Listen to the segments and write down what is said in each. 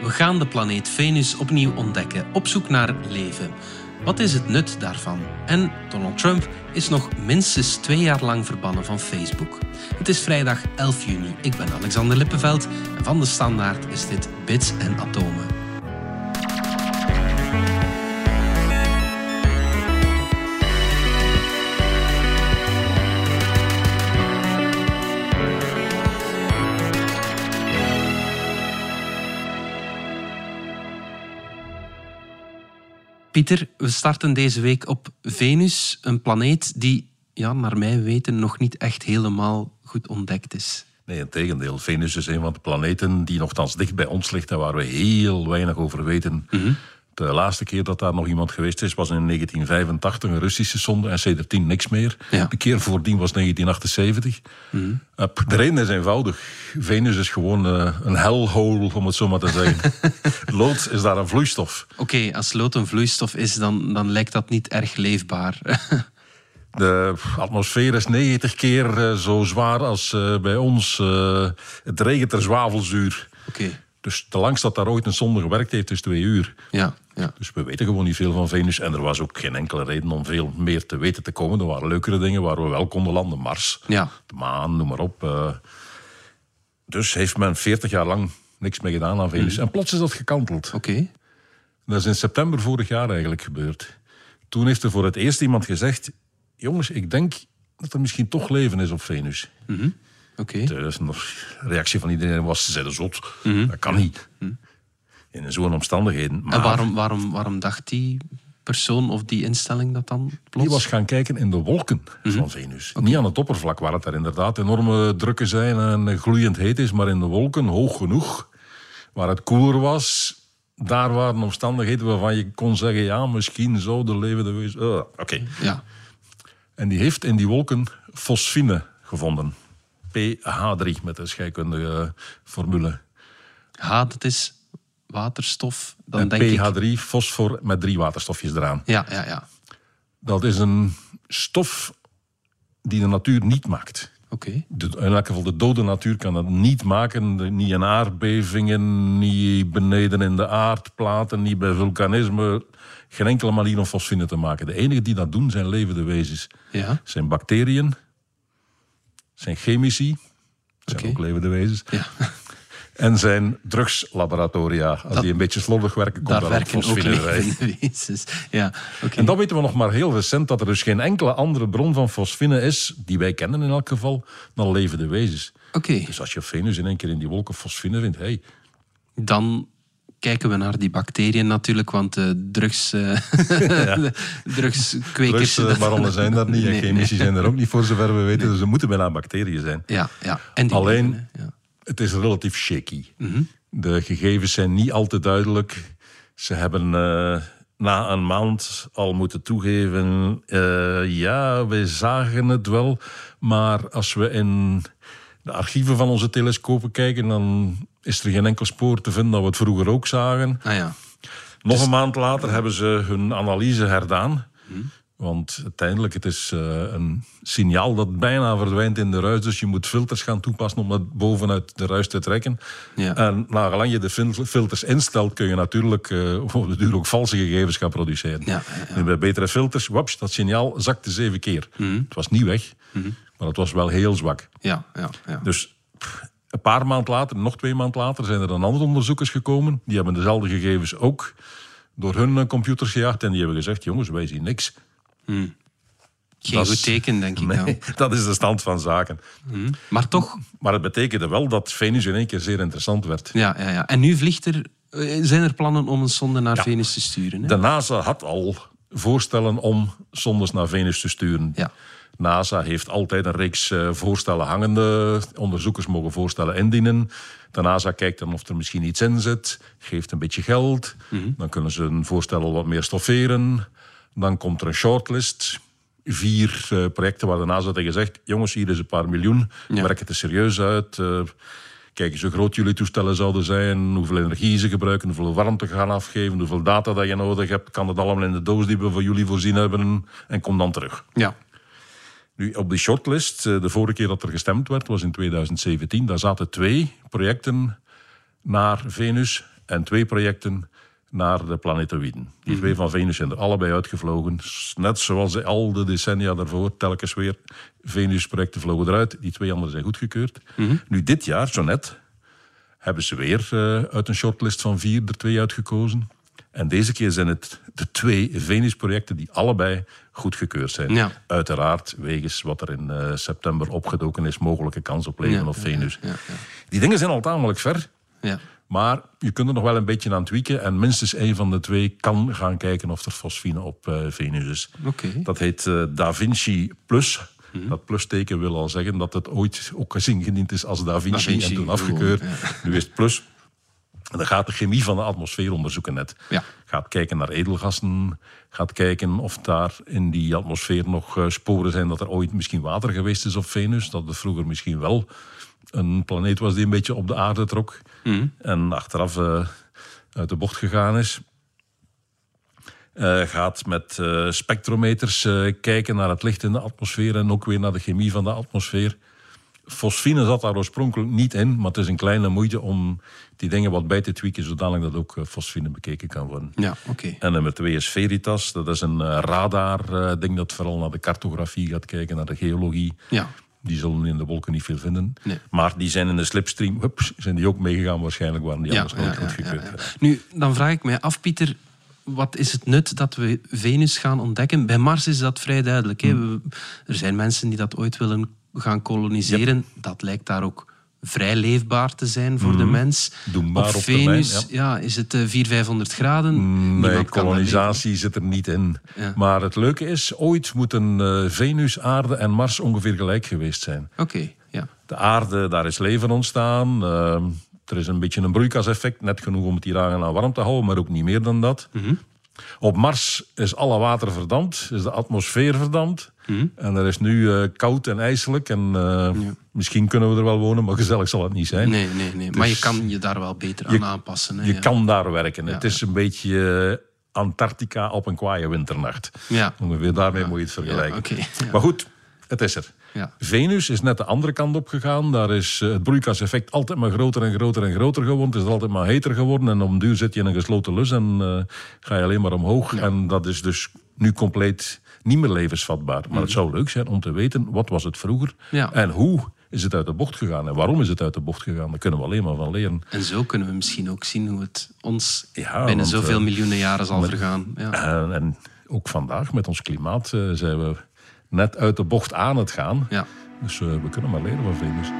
We gaan de planeet Venus opnieuw ontdekken, op zoek naar leven. Wat is het nut daarvan? En Donald Trump is nog minstens twee jaar lang verbannen van Facebook. Het is vrijdag 11 juni. Ik ben Alexander Lippenveld en van de Standaard is dit Bits en Atomen. Pieter, we starten deze week op Venus, een planeet die, ja, naar mijn weten, nog niet echt helemaal goed ontdekt is. Nee, in tegendeel. Venus is een van de planeten die nogthans dicht bij ons ligt en waar we heel weinig over weten. Mhm. De laatste keer dat daar nog iemand geweest is, was in 1985 een Russische sonde en sindsdien niks meer. Ja. De keer voordien was 1978. Eh, de reden is eenvoudig. Venus is gewoon eh, een hellhole, om het zo maar te zeggen. Lood is daar een vloeistof. Oké, als lood een vloeistof is, dan, dan lijkt dat niet erg leefbaar. De atmosfeer is 90 keer eh, zo zwaar als bij ons. Het regent er zwavelzuur. Oké, Dus de dat daar ooit een zonde gewerkt heeft, is twee uur. ja, ja. Dus we weten gewoon niet veel van Venus. En er was ook geen enkele reden om veel meer te weten te komen. Er waren leukere dingen waar we wel konden landen. Mars, Ja, de maan, noem maar op. eh. dus heeft men 40 jaar lang niks meer gedaan aan Venus. En plots is dat gekanteld. oké. Dat is in september vorig jaar eigenlijk gebeurd. Toen heeft er voor het eerst iemand gezegd... Jongens, ik denk dat er misschien toch leven is op Venus. Oké. Dus nog reactie van iedereen was, ze zeiden zot. Dat kan niet. In zo'n omstandigheden. Maar En waarom, waarom, waarom dacht die persoon of die instelling dat dan plots? die was gaan kijken in de wolken van Venus. Niet aan het oppervlak, waar het daar inderdaad enorme drukken zijn en gloeiend heet is, maar in de wolken, hoog genoeg, waar het koeler was. Daar waren omstandigheden waarvan je kon zeggen, ja, misschien zou er levende wezen... Uh, Oké. Ja, En die heeft in die wolken fosfine gevonden. pH3 met de scheikundige formule. H, dat is waterstof. Dan en denk ik... pH3, fosfor met drie waterstofjes eraan. Ja, ja, ja. Dat is een stof die de natuur niet maakt. Oké. In elk geval de dode natuur kan dat niet maken. Niet in aardbevingen, niet beneden in de aardplaten, niet bij vulkanisme. Geen enkele manier om fosfine te maken. De enigen die dat doen zijn levende wezens. Ja, zijn bacteriën, zijn chemici, zijn Oké. ook levende wezens, ja. en zijn drugslaboratoria. Als Dat- die een beetje slordig werken, komt daar ook fosfine bij. levende wezens. Ja. En dat weten we nog maar heel recent, dat er dus geen enkele andere bron van fosfine is, die wij kennen in elk geval, dan levende wezens. Oké, Dus als je Venus in één keer in die wolken fosfine vindt, hey, dan kijken we naar die bacteriën natuurlijk, want de drugs, eh de drugskwekers... drugsbaronnen zijn daar niet en Nee, chemici zijn er ook niet voor zover we weten, dus er moeten bijna bacteriën zijn. Ja, ja. En die Alleen- ja. Het is relatief shaky. Mhm. De gegevens zijn niet al te duidelijk. Ze hebben eh, na een maand al moeten toegeven... eh, ja, wij zagen het wel, maar als we in de archieven van onze telescopen kijken... dan is er geen enkel spoor te vinden dat we het vroeger ook zagen. Ah ja, Nog een maand later hebben ze hun analyse herdaan. Want uiteindelijk, het is eh, een signaal dat bijna verdwijnt in de ruis. Dus je moet filters gaan toepassen om dat bovenuit de ruis te trekken. Ja. En nagelang je de fil- filters instelt, kun je natuurlijk op de duur ook valse gegevens gaan produceren. Ja, bij betere filters, waps, dat signaal zakte zeven keer. Het was niet weg, maar het was wel heel zwak. ja, ja. ja. Dus pff, een paar maand later, nog twee maand later, zijn er dan andere onderzoekers gekomen. Die hebben dezelfde gegevens ook door hun eh, computers gejaagd. En die hebben gezegd, jongens, wij zien niks. Geen dat goed teken, denk ik Nee, dan. dat is de stand van zaken. Maar toch, Maar het betekende wel dat Venus in één keer zeer interessant werd. ja, ja, ja. En nu vliegt er, eh, zijn er plannen om een sonde naar Ja. Venus te sturen. Hè? De NASA had al voorstellen om sondes naar Venus te sturen. Ja. NASA heeft altijd een reeks eh, voorstellen hangende. Onderzoekers mogen voorstellen indienen. De NASA kijkt dan of er misschien iets in zit, geeft een beetje geld. Dan kunnen ze een voorstel wat meer stofferen. Dan komt er een shortlist. Vier eh, projecten waar de NASA tegen zegt: jongens, hier is een paar miljoen. Ja. Werk het er serieus uit. eh, kijk eens hoe groot jullie toestellen zouden zijn, hoeveel energie ze gebruiken, hoeveel warmte gaan afgeven, hoeveel data dat je nodig hebt. Kan dat allemaal in de doos die we voor jullie voorzien hebben en kom dan terug. Ja. Nu, op die shortlist, eh, de vorige keer dat er gestemd werd, was in 2017. Daar zaten twee projecten naar Venus. en twee projecten naar de planetoïden. Die twee van Venus zijn er allebei uitgevlogen. Net zoals al de decennia daarvoor, telkens weer. Venus-projecten vlogen eruit. Die twee anderen zijn goedgekeurd. Nu, dit jaar, zo net, hebben ze weer uh, uit een shortlist van vier er twee uitgekozen. En deze keer zijn het de twee Venus-projecten die allebei goedgekeurd zijn. Ja. Uiteraard, wegens wat er in uh, september opgedoken is, mogelijke kans op leven Ja, op ja, Venus. ja, ja. Die dingen zijn al tamelijk ver. Ja. Maar je kunt er nog wel een beetje aan tweaken. En minstens één van de twee kan gaan kijken of er fosfine op eh, Venus is. Oké. Dat heet eh, Da Vinci Plus. Dat plusteken wil al zeggen dat het ooit ook ingediend is als Da Vinci, Da Vinci, en toen gewoon, afgekeurd. ja. Nu is het plus. En dan gaat de chemie van de atmosfeer onderzoeken net. Ja. Gaat kijken naar edelgassen. Gaat kijken of daar in die atmosfeer nog eh, sporen zijn dat er ooit misschien water geweest is op Venus. Dat het vroeger misschien wel een planeet was die een beetje op de aarde trok. En achteraf eh, uit de bocht gegaan is. Eh, gaat met spectrometers kijken naar het licht in de atmosfeer en ook weer naar de chemie van de atmosfeer. Fosfine zat daar oorspronkelijk niet in, maar het is een kleine moeite om die dingen wat bij te tweaken, zodanig dat ook eh, fosfine bekeken kan worden. Ja, oké. En nummer twee is Veritas. Dat is een eh, radar-ding dat vooral naar de cartografie gaat kijken, naar de geologie. Ja. Die zullen in de wolken niet veel vinden. Nee. Maar die zijn in de slipstream, hups, zijn die ook meegegaan waarschijnlijk, waren die Ja, anders nooit ja, ja, ja. Nu, dan vraag ik mij af, Pieter, wat is het nut dat we Venus gaan ontdekken? Bij Mars is dat vrij duidelijk. Hè? Hmm. We- er zijn mensen die dat ooit willen gaan koloniseren. Dat lijkt daar ook vrij leefbaar te zijn voor de mens. Hmm. Doenbaar op op termijn, Venus ja. ja. is het eh, 400, 500 graden. Nee, kan daar kolonisatie zit er niet in. Ja. Maar het leuke is, ooit moeten eh, Venus, aarde en Mars ongeveer gelijk geweest zijn. Oké, ja. De aarde, daar is leven ontstaan. Eh, er is een beetje een broeikaseffect, net genoeg om het hier aan warm te houden, maar ook niet meer dan dat. Op Mars is alle water verdampt, is de atmosfeer verdampt. En er is nu eh, koud en ijselijk. En eh, misschien kunnen we er wel wonen, maar gezellig zal het niet zijn. Nee, nee, nee. Maar je kan je daar wel beter aan aanpassen. Hè? Je kan daar werken. Het is een beetje eh, Antarctica op een kwaaie winternacht. Ja. Ongeveer daarmee moet je het vergelijken. Maar goed, het is er. Ja. Venus is net de andere kant op gegaan. Daar is het broeikaseffect altijd maar groter en groter en groter geworden. Het is altijd maar heter geworden. En om duur zit je in een gesloten lus en ga je alleen maar omhoog. En dat is dus nu compleet niet meer levensvatbaar. Maar het zou leuk zijn om te weten, wat was het vroeger? Ja. En hoe is het uit de bocht gegaan? En waarom is het uit de bocht gegaan? Daar kunnen we alleen maar van leren. En zo kunnen we misschien ook zien hoe het ons Ja, binnen want, zoveel eh, miljoenen jaren zal vergaan. Ja. En, en ook vandaag met ons klimaat eh, zijn we net uit de bocht aan het gaan. Ja. Dus eh, we kunnen maar leren van Venus.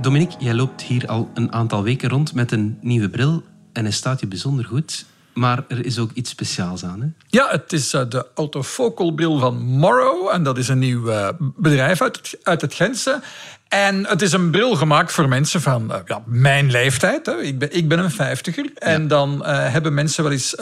Dominique, jij loopt hier al een aantal weken rond met een nieuwe bril en hij staat je bijzonder goed. Maar er is ook iets speciaals aan. Hè? Ja, het is eh, de autofocal bril van Morrow. En dat is een nieuw eh, bedrijf uit het, uit het Gentse. En het is een bril gemaakt voor mensen van eh, ja, mijn leeftijd. Hè. Ik, ben, ik ben een vijftiger. En dan hebben mensen wel eens...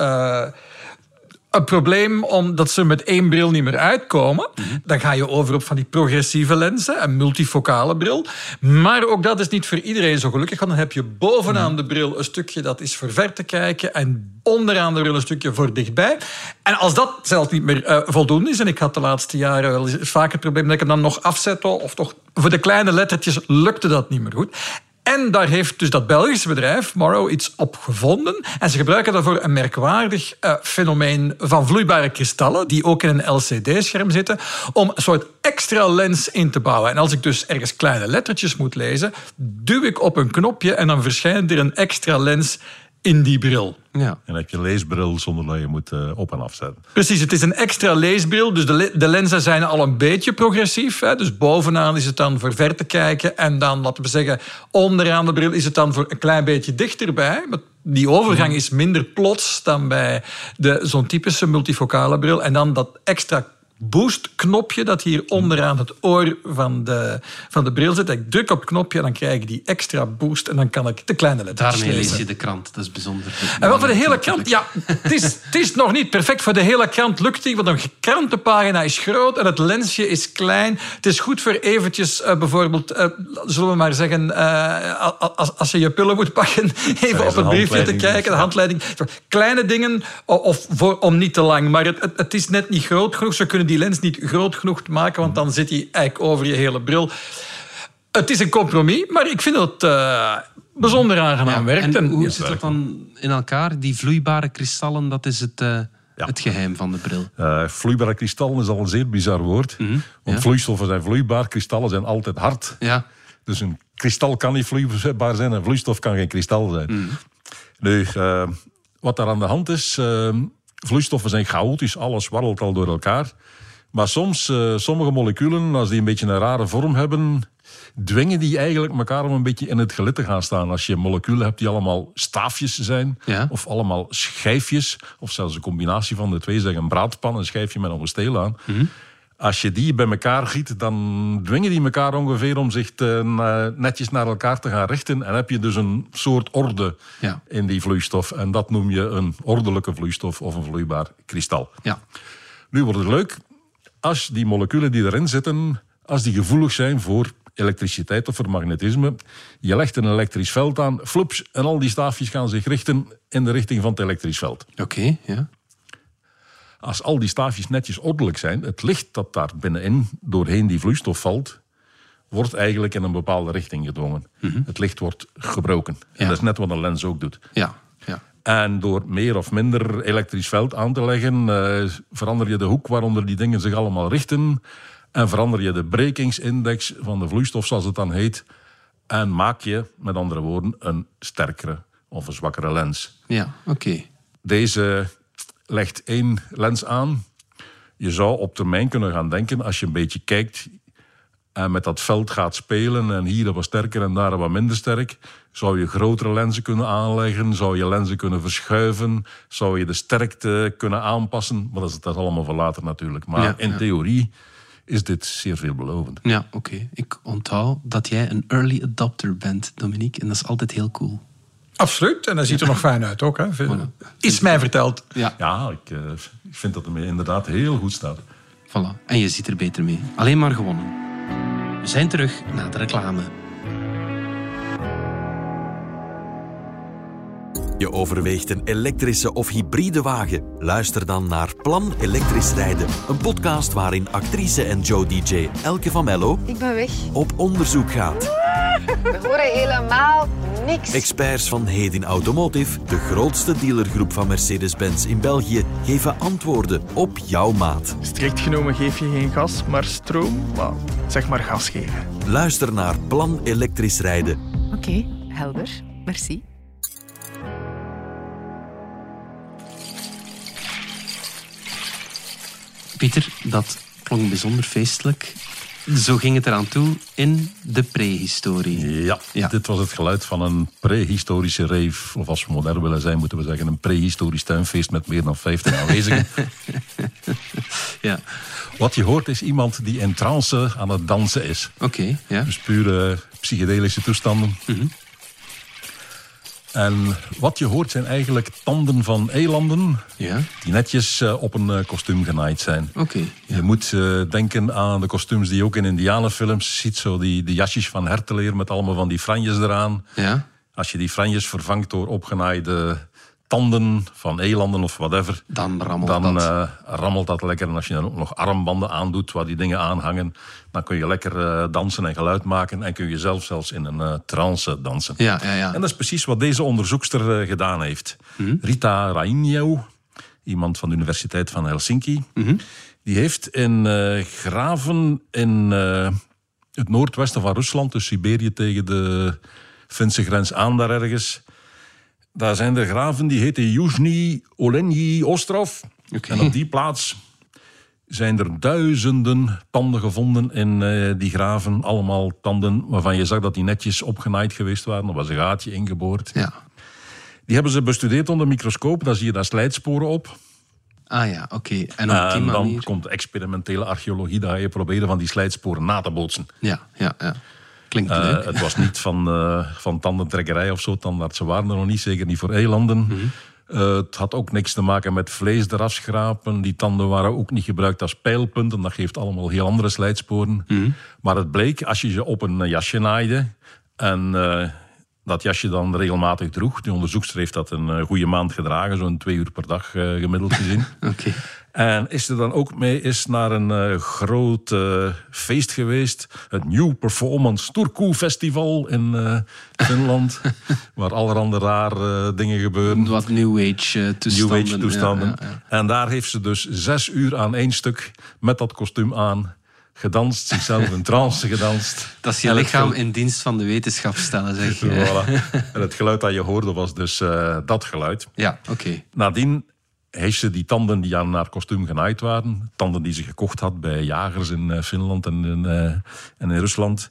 een probleem omdat ze met één bril niet meer uitkomen. Dan ga je over op van die progressieve lenzen, een multifocale bril. Maar ook dat is niet voor iedereen zo gelukkig, want dan heb je bovenaan de bril een stukje dat is voor ver te kijken en onderaan de bril een stukje voor dichtbij. En als dat zelfs niet meer eh, voldoende is, en ik had de laatste jaren wel eens vaak het probleem dat ik hem dan nog afzette, of toch voor de kleine lettertjes lukte dat niet meer goed. En daar heeft dus dat Belgische bedrijf, Morrow, iets op gevonden. En ze gebruiken daarvoor een merkwaardig eh, fenomeen van vloeibare kristallen, die ook in een LCD-scherm zitten, om een soort extra lens in te bouwen. En als ik dus ergens kleine lettertjes moet lezen, duw ik op een knopje en dan verschijnt er een extra lens in die bril. Ja. En dan heb je een leesbril zonder dat je moet eh, op- en afzetten. Precies, het is een extra leesbril. Dus de, le- de lenzen zijn al een beetje progressief. Hè. Dus bovenaan is het dan voor ver te kijken. En dan, laten we zeggen, onderaan de bril is het dan voor een klein beetje dichterbij. Maar die overgang is minder plots dan bij de- zo'n typische multifocale bril. En dan dat extra boost-knopje dat hier onderaan het oor van de, van de bril zit. Ik druk op het knopje en dan krijg ik die extra boost. En dan kan ik de kleine letters Daarmee lezen. lees je de krant. Dat is bijzonder. En wel voor de hele krant, ja, het is, het is nog niet perfect. Voor de hele krant lukt het, want een krantenpagina is groot en het lensje is klein. Het is goed voor eventjes, eh, bijvoorbeeld, eh, zullen we maar zeggen, eh, als, als je je pillen moet pakken, even op een het briefje te kijken, de ja. handleiding. Kleine dingen, of voor, om niet te lang, maar het, het, het is net niet groot genoeg. Ze kunnen die lens niet groot genoeg maken, want dan zit hij eigenlijk over je hele bril. Het is een compromis, maar ik vind dat uh, bijzonder aangenaam Ja, werkt. En En, hoe zit dat dan in elkaar? Die vloeibare kristallen, dat is het, eh, het geheim van de bril. Eh, vloeibare kristallen is al een zeer bizar woord. Want ja. vloeistoffen zijn vloeibaar, kristallen zijn altijd hard. Ja, Dus een kristal kan niet vloeibaar zijn en vloeistof kan geen kristal zijn. Nu, eh, wat daar aan de hand is, eh, vloeistoffen zijn chaotisch, alles warrelt al door elkaar. Maar soms, eh, sommige moleculen, als die een beetje een rare vorm hebben, dwingen die eigenlijk elkaar om een beetje in het gelid te gaan staan. Als je moleculen hebt die allemaal staafjes zijn, Ja. of allemaal schijfjes, of zelfs een combinatie van de twee, zeg een braadpan, een schijfje met nog een steel aan. Als je die bij elkaar giet, dan dwingen die elkaar ongeveer om zich te, netjes naar elkaar te gaan richten. En heb je dus een soort orde Ja. in die vloeistof. En dat noem je een ordelijke vloeistof of een vloeibaar kristal. ja. Nu wordt het leuk als die moleculen die erin zitten, als die gevoelig zijn voor elektriciteit of voor magnetisme. Je legt een elektrisch veld aan, floeps, en al die staafjes gaan zich richten in de richting van het elektrisch veld. Oké, ja. Als al die staafjes netjes ordelijk zijn, het licht dat daar binnenin doorheen die vloeistof valt, wordt eigenlijk in een bepaalde richting gedwongen. Het licht wordt gebroken. En dat is net wat een lens ook doet. Ja. En door meer of minder elektrisch veld aan te leggen, eh, verander je de hoek waaronder die dingen zich allemaal richten. En verander je de brekingsindex van de vloeistof, zoals het dan heet. En maak je, met andere woorden, een sterkere of een zwakkere lens. Ja, oké. Deze legt één lens aan. Je zou op termijn kunnen gaan denken, als je een beetje kijkt en met dat veld gaat spelen en hier wat sterker en daar wat minder sterk, zou je grotere lenzen kunnen aanleggen, zou je lenzen kunnen verschuiven, zou je de sterkte kunnen aanpassen. Maar dat is, dat is allemaal voor later natuurlijk. Maar Ja, in ja. theorie is dit zeer veelbelovend. Ja, oké. Ik onthoud dat jij een early adopter bent, Dominique. En dat is altijd heel cool. absoluut. En dat ziet er nog fijn uit ook. Hè. Is mij verteld. Ja, Ja, ik, eh, ik vind dat het me inderdaad heel goed staat. voilà. En je ziet er beter mee. Alleen maar gewonnen. We zijn terug na de reclame. Je overweegt een elektrische of hybride wagen? Luister dan naar Plan Elektrisch Rijden. Een podcast waarin actrice en Joe DJ Elke van Mello Ik ben weg. op onderzoek gaat. We horen helemaal niks. Experts van Hedin Automotive, de grootste dealergroep van Mercedes-Benz in België, geven antwoorden op jouw maat. Strikt genomen geef je geen gas, maar stroom, well, zeg maar gas geven. Luister naar Plan Elektrisch Rijden. Oké, helder. Merci. Pieter, dat klonk bijzonder feestelijk. Zo ging het eraan toe in de prehistorie. Ja, Ja. dit was het geluid van een prehistorische rave. Of als we modern willen zijn, moeten we zeggen een prehistorisch tuinfeest met meer dan 50 aanwezigen. Ja, Wat je hoort is iemand die in trance aan het dansen is. oké. ja. Dus pure psychedelische toestanden. En wat je hoort zijn eigenlijk tanden van elanden Ja, die netjes eh, op een eh, kostuum genaaid zijn. oké. ja. Je moet eh, denken aan de kostuums die je ook in indianenfilms ziet. Zo die, die jasjes van herteleer met allemaal van die franjes eraan. Ja, Als je die franjes vervangt door opgenaaide van elanden of whatever, dan rammelt dan dat. eh, rammelt dat lekker. En als je dan ook nog armbanden aandoet waar die dingen aan hangen, dan kun je lekker eh, dansen en geluid maken en kun je zelf zelfs in een eh, trance dansen. ja, ja, ja. En dat is precies wat deze onderzoekster gedaan heeft. Mhm. Rita Rainio, iemand van de Universiteit van Helsinki, Mhm. die heeft in graven in het noordwesten van Rusland, dus Siberië tegen de Finse grens aan daar ergens. Daar zijn er graven die heten Yuzhny Olenyi Ostrov. En op die plaats zijn er duizenden tanden gevonden in eh, die graven. Allemaal tanden waarvan je zag dat die netjes opgenaaid geweest waren. Er was een gaatje ingeboord. ja. Die hebben ze bestudeerd onder microscoop. Daar zie je daar slijtsporen op. Ah ja, oké. En op die en dan manier... komt de experimentele archeologie. Daar ga je proberen van die slijtsporen na te bootsen. Ja, ja, ja. Klinkt Eh, leuk. het was niet van, eh, van tandentrekkerij of zo. Tandartsen waren er nog niet, zeker niet voor elanden. Mhm. Eh, het had ook niks te maken met vlees eraf schrapen. Die tanden waren ook niet gebruikt als pijlpunten. Dat geeft allemaal heel andere slijtsporen. Mhm. Maar het bleek, als je ze op een jasje naaide... en dat jasje dan regelmatig droeg... die onderzoekster heeft dat een goede maand gedragen... zo'n twee uur per dag gemiddeld gezien... En is er dan ook mee is naar een uh, groot uh, feest geweest. Het New Performance Turku Festival in uh, Finland. waar allerhande rare dingen gebeuren. Wat New Age toestanden. New Age toestanden. Ja, ja, en daar heeft ze dus zes uur aan één stuk met dat kostuum aan gedanst, zichzelf in trance gedanst. Dat is je lichaam in dienst van de wetenschap stellen, zeg je. voilà. En het geluid dat je hoorde was dus uh, dat geluid. Ja, oké. Okay. Nadien heeft ze die tanden die aan haar kostuum genaaid waren, tanden die ze gekocht had bij jagers in uh, Finland en in, uh, en in Rusland,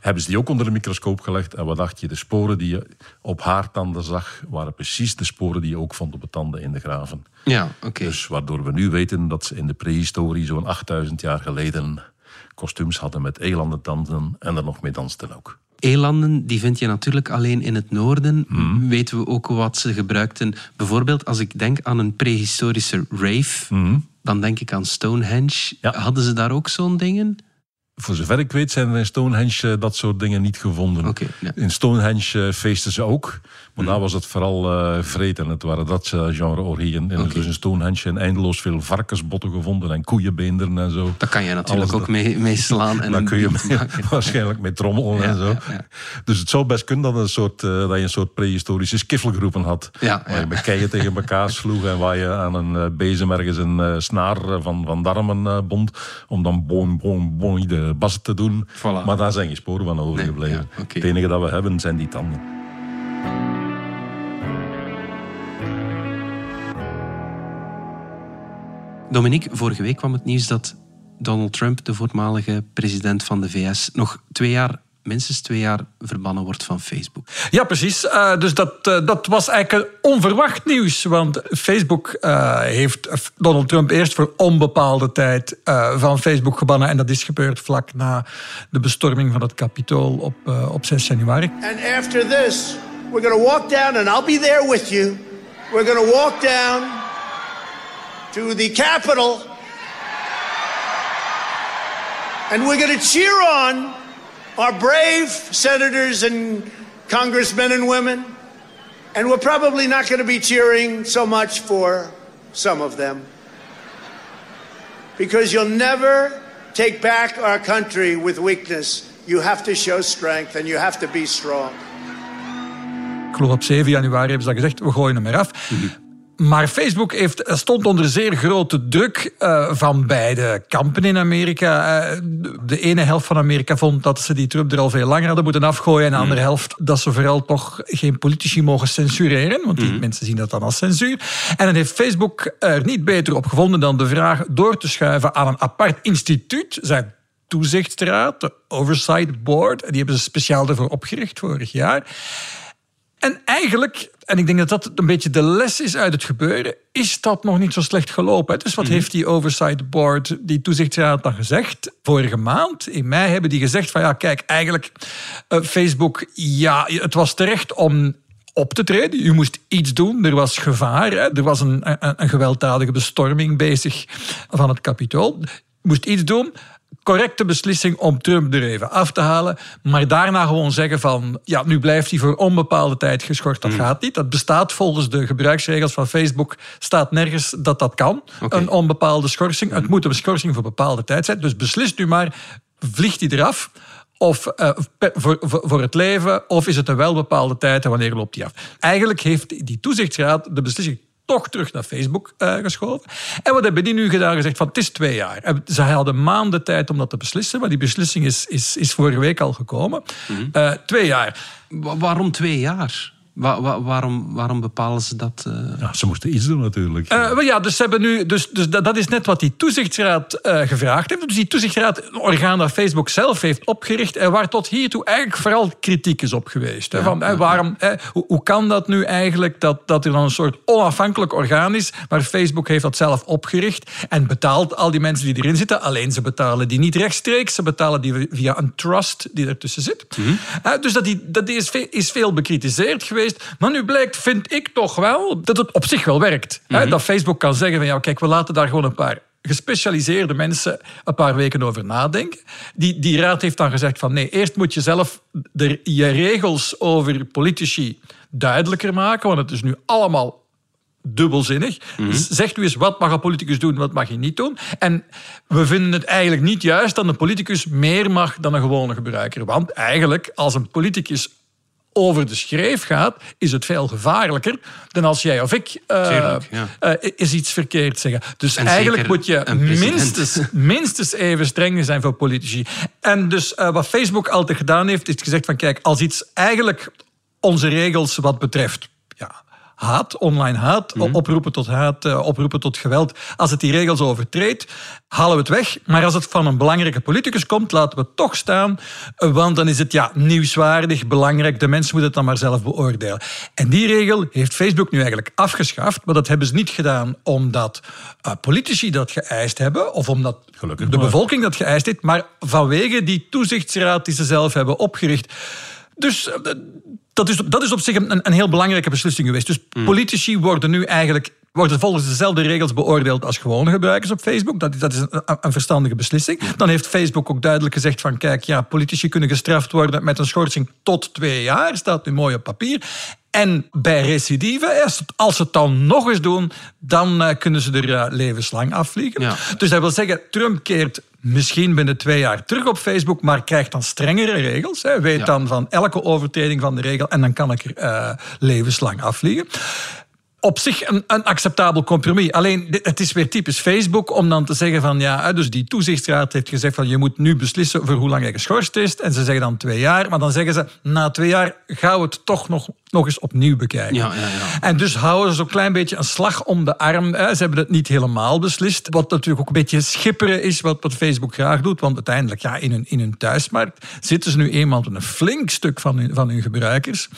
hebben ze die ook onder de microscoop gelegd. En wat dacht je? De sporen die je op haar tanden zag, waren precies de sporen die je ook vond op de tanden in de graven. Ja, oké. Dus waardoor we nu weten dat ze in de prehistorie, zo'n 8000 jaar geleden, kostuums hadden met elandentanden en er nog mee dansten ook. Elanden, die vind je natuurlijk alleen in het noorden. Mhm. Weten we ook wat ze gebruikten. Bijvoorbeeld, als ik denk aan een prehistorische rave, Mhm. dan denk ik aan Stonehenge. Ja. Hadden ze daar ook zo'n dingen? Voor zover ik weet zijn er in Stonehenge eh, dat soort dingen niet gevonden. Ja. In Stonehenge eh, feesten ze ook, maar daar was het vooral eh vreten. Het waren dat genre orgieën. En Oké. Dus in Stonehenge zijn eindeloos veel varkensbotten gevonden en koejenbeenderen en zo. Daar kan je natuurlijk Alles ook dat- mee, mee slaan. En Daar een kun je mee- waarschijnlijk mee trommelen Ja, en zo. ja. Dus het zou best kunnen dat, een soort, dat je een soort prehistorische skiffelgroepen had. Ja, Waar ja. je met keien tegen elkaar sloeg en waar je aan een bezem ergens een snaar van, van darmen bond. Om dan boom, boom, boom de bas te doen. Voilà. Maar daar zijn geen sporen van overgebleven. ja. Het enige dat we hebben zijn die tanden. Dominique, vorige week kwam het nieuws dat Donald Trump, de voormalige president van de VS, nog twee jaar, minstens twee jaar verbannen wordt van Facebook. Ja, precies. Eh, dus dat, eh, dat was eigenlijk onverwacht nieuws. Want Facebook eh, heeft Donald Trump eerst voor onbepaalde tijd eh, van Facebook gebannen. En dat is gebeurd vlak na de bestorming van het Capitool op, op 6 januari. And after this, we're going to walk down, and I'll be there with you. We're going to walk down to the Capitol, and we're going to cheer on our brave senators and congressmen and women. And we're probably not going to be cheering so much for some of them. Because you'll never take back our country with weakness. You have to show strength and you have to be strong. Ik geloof op 7 januari hebben ze dat gezegd, we gooien hem eraf. Mhm. Maar Facebook heeft, stond onder zeer grote druk eh, van beide kampen in Amerika. Eh, de ene helft van Amerika vond dat ze die Trump er al veel langer hadden moeten afgooien. En de andere helft dat ze vooral toch geen politici mogen censureren. Want die mensen zien dat dan als censuur. En dan heeft Facebook er niet beter op gevonden dan de vraag door te schuiven aan een apart instituut. Zijn toezichtsraad, de Oversight Board. Die hebben ze speciaal ervoor opgericht vorig jaar. En eigenlijk, en ik denk dat dat een beetje de les is uit het gebeuren, is dat nog niet zo slecht gelopen. Dus wat heeft die Oversight Board, die toezichtsraad, dan gezegd? Vorige maand, in mei, hebben die gezegd van ja, kijk, eigenlijk eh, Facebook, ja, het was terecht om op te treden. Je moest iets doen. Er was gevaar. Hè. Er was een, een, een gewelddadige bestorming bezig van het kapitool. Je moest iets doen correcte beslissing om Trump er even af te halen. Maar daarna gewoon zeggen van... ja, nu blijft hij voor onbepaalde tijd geschorst. Dat gaat niet. Dat bestaat volgens de gebruiksregels van Facebook... staat nergens dat dat kan. Een onbepaalde schorsing. Het moet een schorsing voor bepaalde tijd zijn. Dus beslist nu maar, vliegt hij eraf... Of eh, voor, voor het leven, of is het een welbepaalde tijd en wanneer loopt die af? Eigenlijk heeft die toezichtsraad de beslissing toch terug naar Facebook eh, geschoven. En wat hebben die nu gedaan? Gezegd van het is twee jaar. En Ze hadden maanden tijd om dat te beslissen, maar die beslissing is, is, is vorige week al gekomen. Eh, twee jaar. Wa- waarom twee jaar? Wa- wa- waarom, waarom bepalen ze dat? eh? Ja, ze moesten iets doen natuurlijk. Eh, maar ja, dus, ze hebben nu, dus, dus dat, dat is net wat die toezichtsraad eh, gevraagd heeft. Dus die toezichtsraad, een orgaan dat Facebook zelf heeft opgericht en waar tot hiertoe eigenlijk vooral kritiek is op geweest. hè. van, eh, waarom, eh, hoe, hoe kan dat nu eigenlijk dat, dat er dan een soort onafhankelijk orgaan is, maar Facebook heeft dat zelf opgericht en betaalt al die mensen die erin zitten. Alleen ze betalen die niet rechtstreeks, ze betalen die via een trust die ertussen zit. Eh, dus dat, die, dat die is, ve- is veel bekritiseerd geweest. Maar nu blijkt, vind ik toch wel, dat het op zich wel werkt. Hè? Dat Facebook kan zeggen van ja, kijk, we laten daar gewoon een paar gespecialiseerde mensen een paar weken over nadenken. Die, die raad heeft dan gezegd van nee, eerst moet je zelf de, je regels over politici duidelijker maken, want het is nu allemaal dubbelzinnig. Zegt u eens, wat mag een politicus doen, wat mag hij niet doen? En we vinden het eigenlijk niet juist dat een politicus meer mag dan een gewone gebruiker. Want eigenlijk, als een politicus over de schreef gaat, is het veel gevaarlijker dan als jij of ik uh, Tuurlijk, ja. eh, is iets verkeerd zeggen. Dus En eigenlijk moet je minstens, minstens even streng zijn voor politici. En dus eh, wat Facebook altijd gedaan heeft, is gezegd van kijk, als iets eigenlijk onze regels wat betreft ja, haat, online haat, Mhm. oproepen tot haat, eh, oproepen tot geweld, als het die regels overtreedt, halen we het weg. Maar als het van een belangrijke politicus komt, laten we het toch staan, want dan is het ja, nieuwswaardig, belangrijk. De mens moet het dan maar zelf beoordelen. En die regel heeft Facebook nu eigenlijk afgeschaft, maar dat hebben ze niet gedaan omdat eh, politici dat geëist hebben of omdat Gelukkig de maar. bevolking dat geëist heeft, maar vanwege die toezichtsraad die ze zelf hebben opgericht. Dus eh, dat is, dat is op zich een, een heel belangrijke beslissing geweest. Dus politici worden nu eigenlijk worden volgens dezelfde regels beoordeeld als gewone gebruikers op Facebook. Dat, dat is een, een verstandige beslissing. Dan heeft Facebook ook duidelijk gezegd van kijk, ja, politici kunnen gestraft worden met een schorsing tot twee jaar. Staat nu mooi op papier. En bij recidive, als- ze het dan nog eens doen, dan eh, kunnen ze er eh, levenslang afvliegen. Ja. Dus dat wil zeggen, Trump keert misschien binnen twee jaar terug op Facebook, maar krijgt dan strengere regels. Hè. Weet Ja. dan van elke overtreding van de regel en dan kan ik er eh, levenslang afvliegen. Op zich een, een acceptabel compromis. Alleen, het is weer typisch Facebook om dan te zeggen van ja, dus die toezichtsraad heeft gezegd van je moet nu beslissen voor hoe lang hij geschorst is. En ze zeggen dan twee jaar, maar dan zeggen ze na twee jaar gaan we het toch nog, nog eens opnieuw bekijken. Ja, ja, ja. En dus houden ze zo'n klein beetje een slag om de arm. Ze hebben het niet helemaal beslist. Wat natuurlijk ook een beetje schipperen is, wat, wat Facebook graag doet. Want uiteindelijk, ja, in hun, in hun thuismarkt zitten ze nu eenmaal met een flink stuk van hun, van hun gebruikers.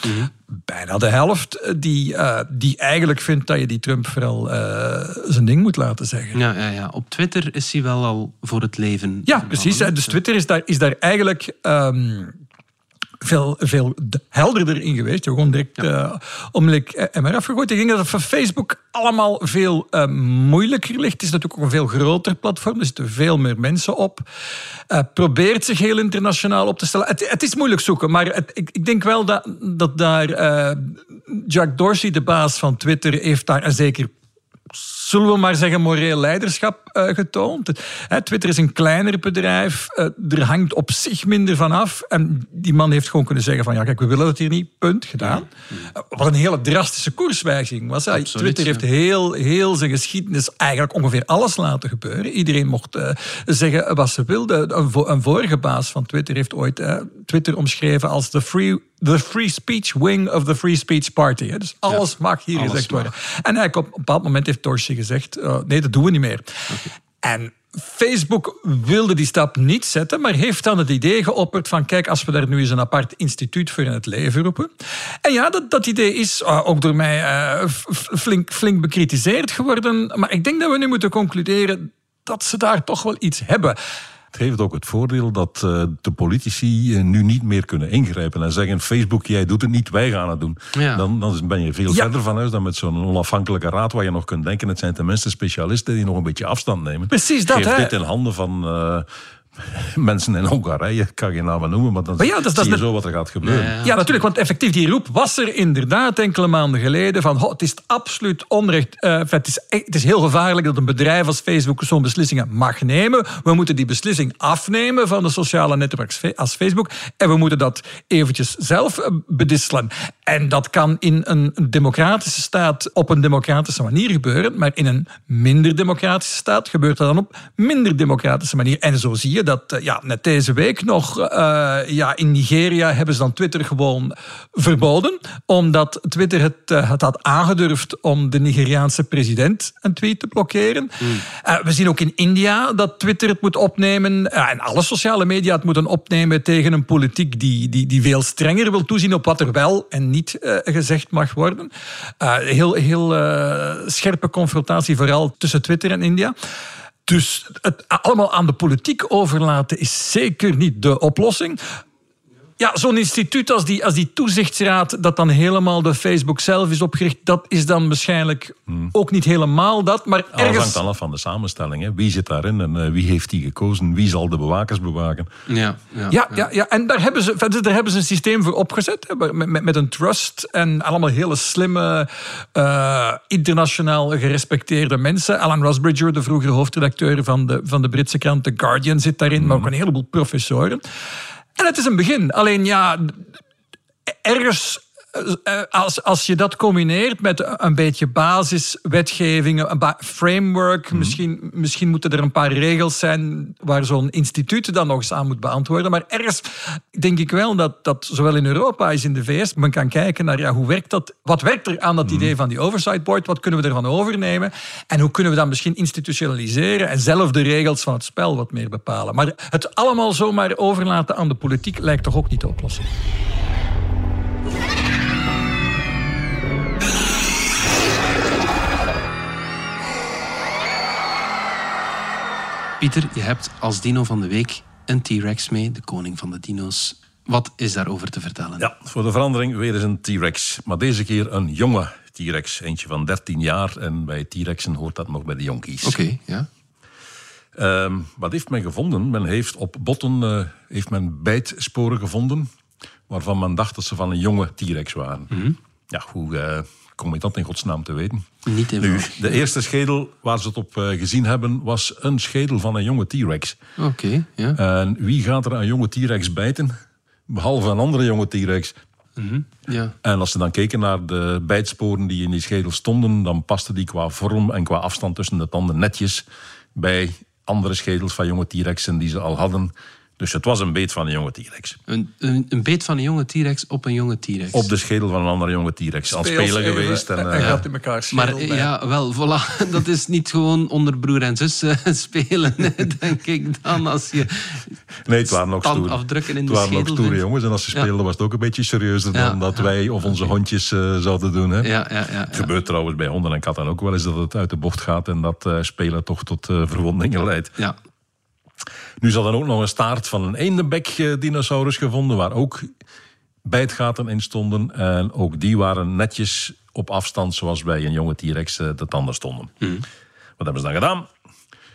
Bijna de helft eh, die, eh, die eigenlijk vindt dat je die Trump vooral eh, zijn ding moet laten zeggen. Ja, ja, ja. Op Twitter is hij wel al voor het leven. Ja, precies. Dus Twitter is daar, is daar eigenlijk ehm, veel, veel helderder in geweest. Gewoon direct eh onmiddellijk eh, eraf gegooid. Ik denk dat het voor Facebook allemaal veel eh, moeilijker ligt. Het is natuurlijk ook een veel groter platform. Er zitten veel meer mensen op. Eh, probeert zich heel internationaal op te stellen. Het, het is moeilijk zoeken, maar het- ik, ik denk wel dat, dat daar Jack Dorsey, de baas van Twitter, heeft daar een zeker zullen we maar zeggen, moreel leiderschap eh, getoond. Twitter is een kleiner bedrijf. eh, er hangt op zich minder van af. En die man heeft gewoon kunnen zeggen van... ja, kijk, we willen het hier niet. Punt. Gedaan. Eh, wat een hele drastische koerswijziging was. Absoluut, Twitter heeft heel, heel zijn geschiedenis eigenlijk ongeveer alles laten gebeuren. Iedereen mocht zeggen wat ze wilde. Een, vo- een vorige baas van Twitter heeft ooit Twitter omschreven als de free, the free speech wing of the free speech party. Dus alles mag hier alles gezegd mag. worden. En eigenlijk op een bepaald moment heeft Dorsey gezegd: eh, nee, dat doen we niet meer. En Facebook wilde die stap niet zetten, maar heeft dan het idee geopperd van kijk, als we daar nu eens een apart instituut voor in het leven roepen. En ja, dat, dat idee is eh, ook door mij eh, flink, flink bekritiseerd geworden. Maar ik denk dat we nu moeten concluderen dat ze daar toch wel iets hebben. Het heeft ook het voordeel dat eh, de politici eh, nu niet meer kunnen ingrijpen en zeggen: Facebook, jij doet het niet, wij gaan het doen. Ja. Dan, dan ben je veel Ja. verder van huis dan met zo'n onafhankelijke raad waar je nog kunt denken: het zijn tenminste specialisten die nog een beetje afstand nemen. Precies dat, Geef hè. dit in handen van eh, mensen in Hongarije, ik kan geen namen noemen, maar dan Maar ja, dat is- dat zie je zo wat er gaat gebeuren. Ja, ja. Ja, natuurlijk, want effectief die roep was er inderdaad enkele maanden geleden van "Ho, het is absoluut onrecht. eh, het, is, echt- het is heel gevaarlijk dat een bedrijf als Facebook zo'n beslissingen mag nemen. We moeten die beslissing afnemen van de sociale netwerks als Facebook en we moeten dat eventjes zelf eh, bedisselen. En dat kan in een democratische staat op een democratische manier gebeuren, maar in een minder democratische staat gebeurt dat dan op minder democratische manier. En zo zie je dat eh, ja, net deze week nog eh, ja, in Nigeria hebben ze dan Twitter gewoon verboden, omdat Twitter het, eh, het had aangedurfd om de Nigeriaanse president een tweet te blokkeren. Eh, we zien ook in India dat Twitter het moet opnemen en alle sociale media het moeten opnemen tegen een politiek die, die, die veel strenger wil toezien op wat er wel en niet gezegd mag worden. Heel heel scherpe confrontatie, vooral tussen Twitter en India. Dus het allemaal aan de politiek overlaten is zeker niet de oplossing. Ja, zo'n instituut als die, als die toezichtsraad, dat dan helemaal door Facebook zelf is opgericht, dat is dan waarschijnlijk ook niet helemaal dat. Maar Alles hangt ergens. dan af van de samenstelling. Hè. Wie zit daarin en eh, wie heeft die gekozen? Wie zal de bewakers bewaken? Ja, ja, Ja, ja, ja, en daar hebben, ze, verder, daar hebben ze een systeem voor opgezet. hè, met, met, met een trust en allemaal hele slimme, eh, internationaal gerespecteerde mensen. Alan Rusbridger, de vroegere hoofdredacteur van de, van de Britse krant The Guardian, zit daarin, maar ook een heleboel professoren. En het is een begin. Alleen ja, ergens. Eh, Als, als je dat combineert met een beetje basiswetgeving, een framework, misschien, misschien moeten er een paar regels zijn waar zo'n instituut dan nog eens aan moet beantwoorden. Maar ergens denk ik wel dat, dat zowel in Europa als in de VS men kan kijken naar ja, hoe werkt dat, wat werkt er aan dat idee van die oversight board, wat kunnen we ervan overnemen en hoe kunnen we dat misschien institutionaliseren en zelf de regels van het spel wat meer bepalen. Maar het allemaal zomaar overlaten aan de politiek lijkt toch ook niet de oplossing. Pieter, je hebt als dino van de week een T-Rex mee, de koning van de dino's. Wat is daarover te vertellen? Ja, voor de verandering weer eens een T-Rex. Maar deze keer een jonge T-Rex. Eentje van 13 jaar. En bij T-Rexen hoort dat nog bij de jonkies. Oké, ja. Ehm, wat heeft men gevonden? Men heeft op botten eh, heeft men bijtsporen gevonden. Waarvan men dacht dat ze van een jonge T-Rex waren. Ja, hoe eh, kom je dat in godsnaam te weten? Niet in Nu, de eerste schedel waar ze het op eh, gezien hebben, was een schedel van een jonge T-Rex. Oké, ja. En wie gaat er een jonge T-Rex bijten? Behalve een andere jonge T-Rex. ja. En als ze dan keken naar de bijtsporen die in die schedel stonden, dan paste die qua vorm en qua afstand tussen de tanden netjes bij andere schedels van jonge T-Rexen die ze al hadden. Dus het was een beet van een jonge T-Rex. Een, een, een beet van een jonge T-Rex op een jonge T-Rex. Op de schedel van een andere jonge T-Rex. Al spelen even geweest. En, en eh, gaat in elkaar Maar schedel bij. ja, wel, voilà. Dat is niet gewoon onder broer en zus eh, spelen, denk ik dan. Als je nee, het waren nog stoere, tandafdrukken in het de waren nog schedel stoere jongens. En als ze Ja. speelden was het ook een beetje serieuzer Ja, dan dat ja, wij of onze hondjes eh, zouden doen. Hè? Ja, ja, ja. ja. Het gebeurt trouwens bij honden en katten ook wel eens dat het uit de bocht gaat en dat eh, spelen toch tot eh, verwondingen leidt. ja. Nu is er dan ook nog een staart van een eendebek-dinosaurus gevonden, waar ook bijtgaten in stonden. En ook die waren netjes op afstand, zoals bij een jonge T-Rex eh, de tanden stonden. Wat hebben ze dan gedaan?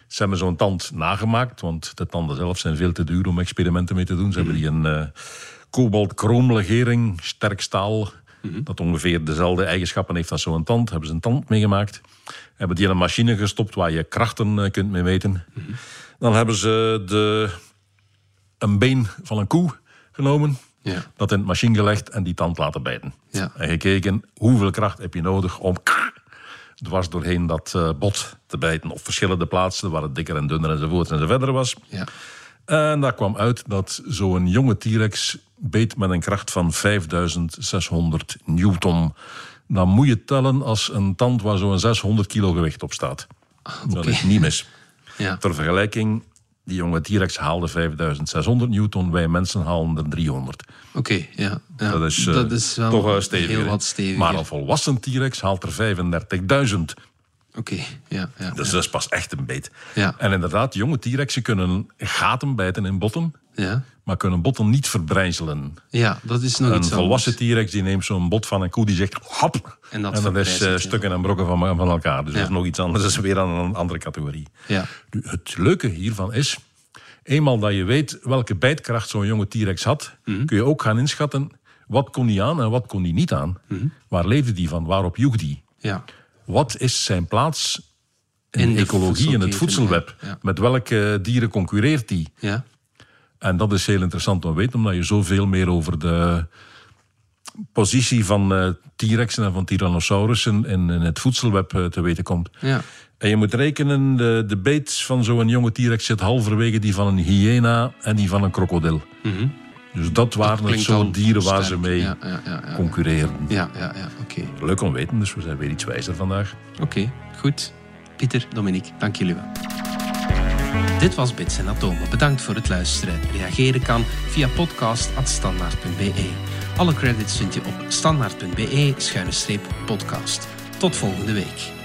Ze hebben zo'n tand nagemaakt, want de tanden zelf zijn veel te duur om experimenten mee te doen. Ze hebben die een eh kobalt-kroomlegering, sterk staal, dat ongeveer dezelfde eigenschappen heeft als zo'n tand. Hebben ze een tand meegemaakt. Hebben die in een machine gestopt waar je krachten eh, kunt mee meten. Dan hebben ze de, een been van een koe genomen, Ja. dat in het machine gelegd en die tand laten bijten. Ja. En gekeken hoeveel kracht heb je nodig om dwars doorheen dat eh, bot te bijten. Op verschillende plaatsen waar het dikker en dunner enzovoort en zo verder was. ja. En daar kwam uit dat zo'n jonge T-Rex beet met een kracht van 5600 newton. Dan moet je tellen als een tand waar zo'n 600 kilo gewicht op staat. Dat is niet mis. Ja. Ter vergelijking, die jonge T-Rex haalde 5600 newton, wij mensen halen er 300. Oké, ja. ja. Dat is, eh, dat is wel toch stevig. heel wat steviger. Maar een volwassen T-Rex haalt er 35.000. Oké, ja. ja, Dus ja. dat is pas echt een beet. Ja. En inderdaad, jonge T-Rexen kunnen gaten bijten in botten, ja. Maar kunnen botten niet verbrijzelen. Ja, dat is nog Een iets volwassen anders. T-Rex die neemt zo'n bot van een koe die zegt hap. En dat is eh, stukken en brokken van, van elkaar. Dus Ja. dat is nog iets anders. Dat is weer aan een andere categorie. Ja. Het leuke hiervan is, eenmaal dat je weet welke bijtkracht zo'n jonge T-Rex had, Mhm. kun je ook gaan inschatten wat kon die aan en wat kon die niet aan. Mhm. Waar leefde die van? Waarop joeg die? Ja. Wat is zijn plaats in, In de ecologie, in het voedselweb? ja. Met welke dieren concurreert die? Ja. En dat is heel interessant om te weten, omdat je zoveel meer over de positie van eh, T-Rexen en van Tyrannosaurussen in, in het voedselweb eh, te weten komt. Ja. En je moet rekenen, de, de beet van zo'n jonge T-Rex zit halverwege die van een hyena en die van een krokodil. Dus dat waren het klinkt zo'n al dieren waar sterk. ze mee Ja, ja, ja, ja. concurreerden. Ja, ja. Leuk om te weten, dus we zijn weer iets wijzer vandaag. Oké, goed. Pieter, Dominique, dank jullie wel. Dit was Bits en Atomen. Bedankt voor het luisteren. Reageren kan via podcast.standaard.be. Alle credits vind je op standaard.be-podcast. Tot volgende week.